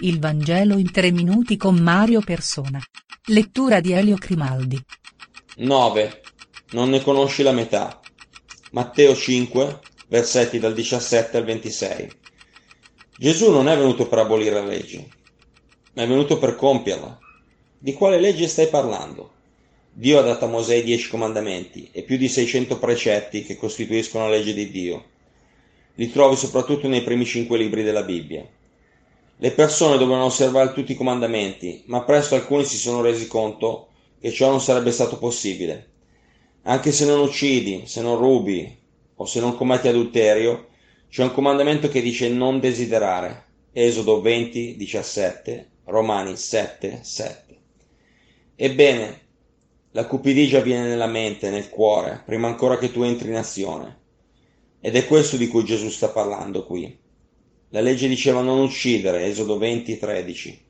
Il Vangelo in tre minuti con Mario Persona. Lettura di Elio Grimaldi. 9. Non ne conosci la metà. Matteo 5, versetti dal 17 al 26. Gesù non è venuto per abolire la legge, ma è venuto per compierla. Di quale legge stai parlando? Dio ha dato a Mosè i dieci comandamenti e più di 600 precetti che costituiscono la legge di Dio. Li trovi soprattutto nei primi cinque libri della Bibbia. Le persone dovevano osservare tutti i comandamenti, ma presto alcuni si sono resi conto che ciò non sarebbe stato possibile. Anche se non uccidi, se non rubi o se non commetti adulterio, c'è un comandamento che dice non desiderare. Esodo 20, 17, Romani 7, 7. Ebbene, la cupidigia viene nella mente, nel cuore, prima ancora che tu entri in azione. Ed è questo di cui Gesù sta parlando qui. La legge diceva non uccidere, Esodo 20, 13.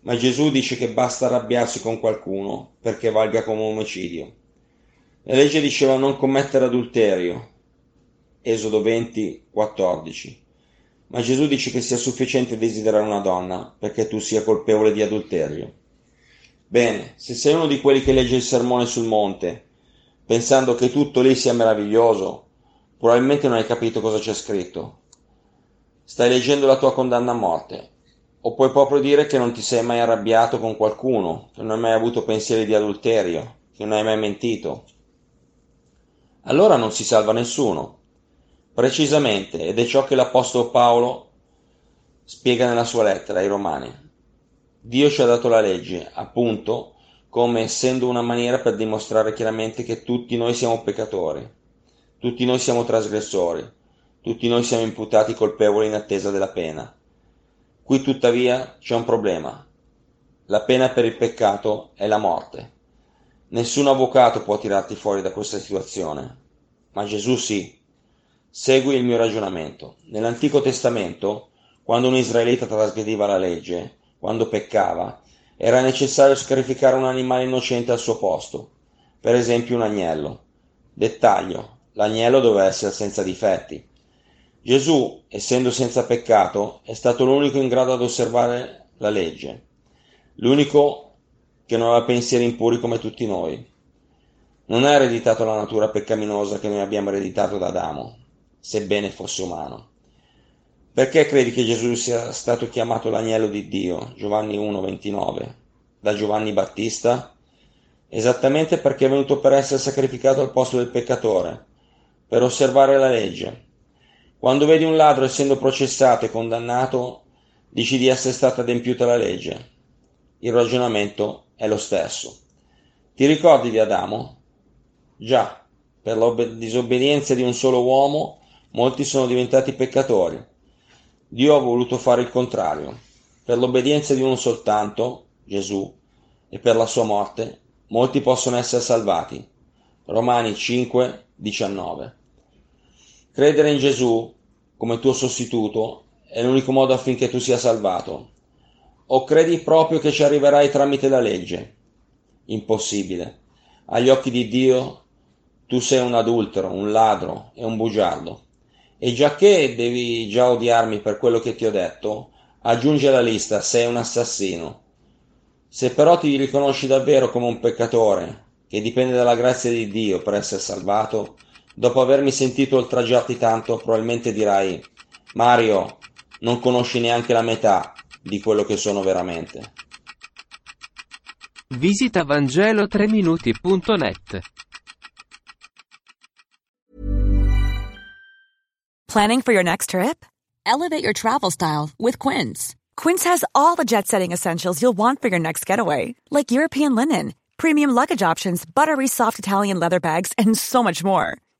Ma Gesù dice che basta arrabbiarsi con qualcuno perché valga come omicidio. La legge diceva non commettere adulterio, Esodo 20, 14. Ma Gesù dice che sia sufficiente desiderare una donna perché tu sia colpevole di adulterio. Bene, se sei uno di quelli che legge il sermone sul monte, pensando che tutto lì sia meraviglioso, probabilmente non hai capito cosa c'è scritto. Stai leggendo la tua condanna a morte. O puoi proprio dire che non ti sei mai arrabbiato con qualcuno, che non hai mai avuto pensieri di adulterio, che non hai mai mentito. Allora non si salva nessuno. Precisamente, ed è ciò che l'Apostolo Paolo spiega nella sua lettera ai Romani. Dio ci ha dato la legge, appunto, come essendo una maniera per dimostrare chiaramente che tutti noi siamo peccatori, tutti noi siamo trasgressori, tutti noi siamo imputati colpevoli in attesa della pena. Qui tuttavia c'è un problema. La pena per il peccato è la morte. Nessun avvocato può tirarti fuori da questa situazione, ma Gesù sì. Segui il mio ragionamento. Nell'Antico Testamento, quando un israelita trasgrediva la legge, quando peccava, era necessario sacrificare un animale innocente al suo posto, per esempio un agnello. Dettaglio, l'agnello doveva essere senza difetti. Gesù, essendo senza peccato, è stato l'unico in grado ad osservare la legge, l'unico che non aveva pensieri impuri come tutti noi. Non ha ereditato la natura peccaminosa che noi abbiamo ereditato da Adamo, sebbene fosse umano. Perché credi che Gesù sia stato chiamato l'agnello di Dio? Giovanni 1,29. Da Giovanni Battista? Esattamente perché è venuto per essere sacrificato al posto del peccatore, per osservare la legge. Quando vedi un ladro essendo processato e condannato, dici di essere stata adempiuta la legge. Il ragionamento è lo stesso. Ti ricordi di Adamo? Già, per la disobbedienza di un solo uomo, molti sono diventati peccatori. Dio ha voluto fare il contrario. Per l'obbedienza di uno soltanto, Gesù, e per la sua morte, molti possono essere salvati. Romani 5, 19. Credere in Gesù come tuo sostituto è l'unico modo affinché tu sia salvato. O credi proprio che ci arriverai tramite la legge? Impossibile. Agli occhi di Dio tu sei un adultero, un ladro e un bugiardo. E giacché devi già odiarmi per quello che ti ho detto, aggiungi alla lista sei un assassino. Se però ti riconosci davvero come un peccatore, che dipende dalla grazia di Dio per essere salvato, dopo avermi sentito oltraggiarti tanto, probabilmente dirai Mario, non conosci neanche la metà di quello che sono veramente. Visita Vangelo3minuti.net. Planning for your next trip? Elevate your travel style with Quince. Quince has all the jet setting essentials you'll want for your next getaway, like European linen, premium luggage options, buttery soft Italian leather bags, and so much more.